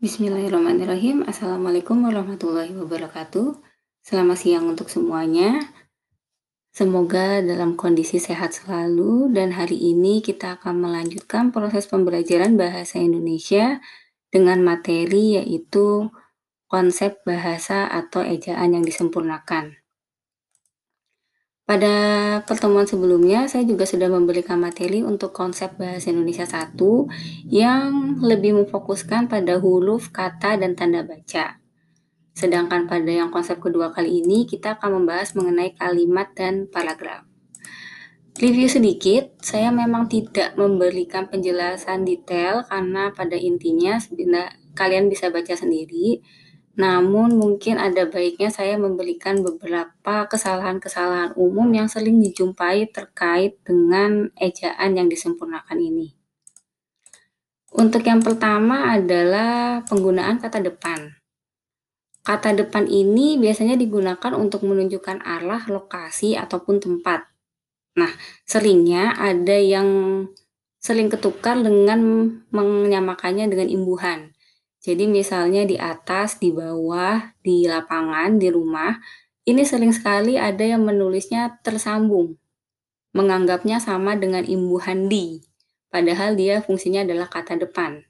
Bismillahirrahmanirrahim. Assalamualaikum warahmatullahi wabarakatuh. Selamat siang untuk semuanya. Semoga dalam kondisi sehat selalu dan hari ini kita akan melanjutkan proses pembelajaran bahasa Indonesia dengan materi yaitu konsep bahasa atau ejaan yang disempurnakan. Pada pertemuan sebelumnya, saya juga sudah memberikan materi untuk konsep Bahasa Indonesia 1 yang lebih memfokuskan pada huruf, kata, dan tanda baca. Sedangkan pada yang konsep kedua kali ini, kita akan membahas mengenai kalimat dan paragraf. Review sedikit, saya memang tidak memberikan penjelasan detail karena pada intinya kalian bisa baca sendiri namun mungkin ada baiknya saya memberikan beberapa kesalahan-kesalahan umum yang sering dijumpai terkait dengan ejaan yang disempurnakan ini. Untuk yang pertama adalah penggunaan kata depan. Kata depan ini biasanya digunakan untuk menunjukkan arah, lokasi, ataupun tempat. Nah, seringnya ada yang sering ketukar dengan menyamakannya dengan imbuhan. Jadi misalnya di atas, di bawah, di lapangan, di rumah, ini sering sekali ada yang menulisnya tersambung, menganggapnya sama dengan imbuhan di, padahal dia fungsinya adalah kata depan.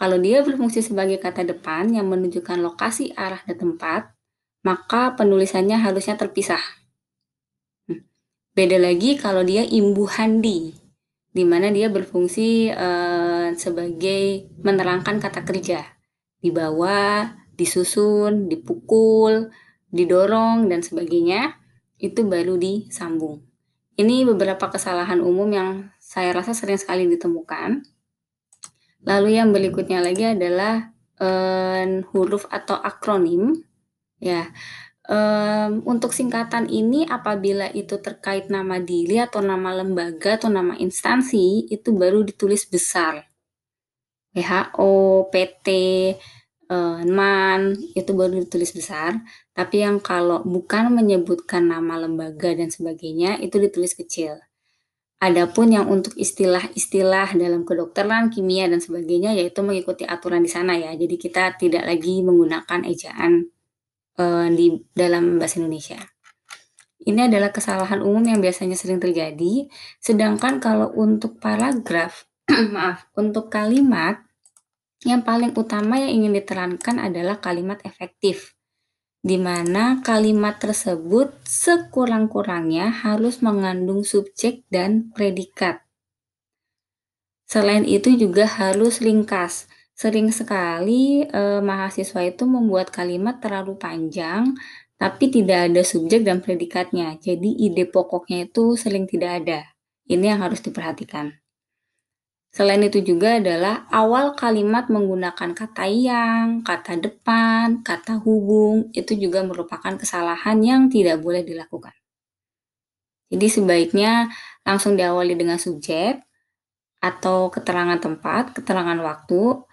Kalau dia berfungsi sebagai kata depan yang menunjukkan lokasi, arah, dan tempat, maka penulisannya harusnya terpisah. Hmm. Beda lagi kalau dia imbuhan di, di mana dia berfungsi uh, sebagai menerangkan kata kerja. di bawah, disusun, dipukul, didorong, dan sebagainya, itu baru disambung. Ini beberapa kesalahan umum yang saya rasa sering sekali ditemukan. Lalu yang berikutnya lagi adalah uh, huruf atau akronim. Ya, Um, untuk singkatan ini apabila itu terkait nama diri atau nama lembaga atau nama instansi itu baru ditulis besar. WHO, PT, uh, MAN itu baru ditulis besar. Tapi yang kalau bukan menyebutkan nama lembaga dan sebagainya itu ditulis kecil. Adapun yang untuk istilah-istilah dalam kedokteran, kimia dan sebagainya yaitu mengikuti aturan di sana ya. Jadi kita tidak lagi menggunakan ejaan uh, di dalam bahasa Indonesia. Ini adalah kesalahan umum yang biasanya sering terjadi, sedangkan kalau untuk paragraf, maaf, untuk kalimat, yang paling utama yang ingin diterangkan adalah kalimat efektif, di mana kalimat tersebut sekurang-kurangnya harus mengandung subjek dan predikat. Selain itu juga harus ringkas, Sering sekali, eh, mahasiswa itu membuat kalimat terlalu panjang, tapi tidak ada subjek dan predikatnya. Jadi ide pokoknya itu sering tidak ada. Ini yang harus diperhatikan. Selain itu juga adalah awal kalimat menggunakan kata yang, kata depan, kata hubung, itu juga merupakan kesalahan yang tidak boleh dilakukan. Jadi sebaiknya langsung diawali dengan subjek atau keterangan tempat, keterangan waktu,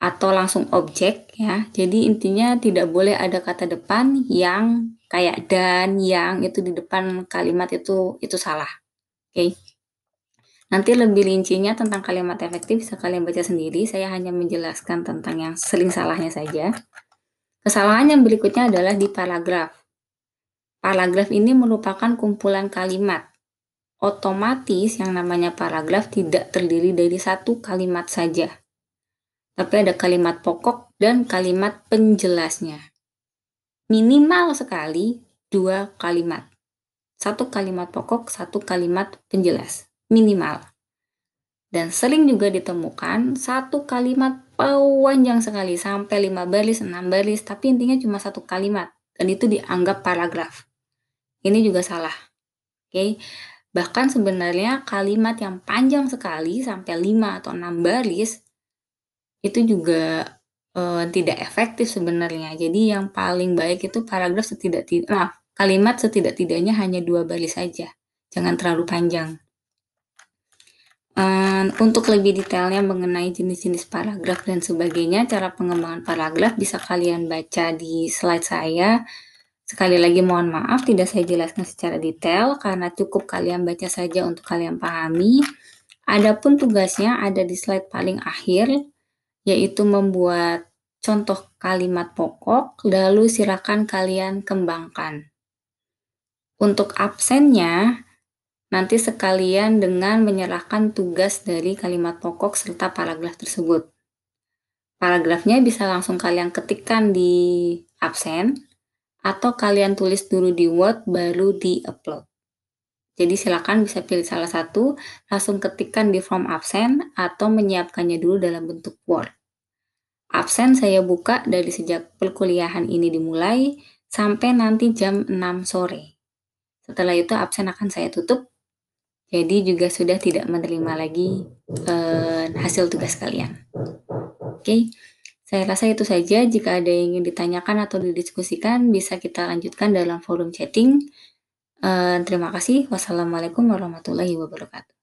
atau langsung objek ya. Jadi intinya tidak boleh ada kata depan yang kayak dan yang itu di depan kalimat itu itu salah. Oke. Okay. Nanti lebih rincinya tentang kalimat efektif bisa kalian baca sendiri. Saya hanya menjelaskan tentang yang sering salahnya saja. Kesalahan yang berikutnya adalah di paragraf. Paragraf ini merupakan kumpulan kalimat. Otomatis yang namanya paragraf tidak terdiri dari satu kalimat saja tapi ada kalimat pokok dan kalimat penjelasnya. Minimal sekali dua kalimat. Satu kalimat pokok, satu kalimat penjelas. Minimal. Dan sering juga ditemukan satu kalimat panjang sekali sampai lima baris, enam baris, tapi intinya cuma satu kalimat dan itu dianggap paragraf. Ini juga salah. Oke. Okay? Bahkan sebenarnya kalimat yang panjang sekali sampai 5 atau 6 baris itu juga, uh, tidak efektif sebenarnya. Jadi yang paling baik itu paragraf setidak tid maaf, kalimat setidak-tidaknya hanya dua baris saja, jangan terlalu panjang. Uh, untuk lebih detailnya mengenai jenis-jenis paragraf dan sebagainya, cara pengembangan paragraf bisa kalian baca di slide saya. Sekali lagi mohon maaf tidak saya jelaskan secara detail karena cukup kalian baca saja untuk kalian pahami. Adapun tugasnya ada di slide paling akhir yaitu membuat contoh kalimat pokok, lalu silakan kalian kembangkan. Untuk absennya, nanti sekalian dengan menyerahkan tugas dari kalimat pokok serta paragraf tersebut. Paragrafnya bisa langsung kalian ketikkan di absen, atau kalian tulis dulu di Word baru di-upload. Jadi silakan bisa pilih salah satu, langsung ketikkan di form absen atau menyiapkannya dulu dalam bentuk Word. Absen saya buka dari sejak perkuliahan ini dimulai sampai nanti jam 6 sore. Setelah itu absen akan saya tutup, jadi juga sudah tidak menerima lagi eh, hasil tugas kalian. Oke, saya rasa itu saja. Jika ada yang ingin ditanyakan atau didiskusikan, bisa kita lanjutkan dalam forum chatting. Uh, terima kasih. Wassalamualaikum warahmatullahi wabarakatuh.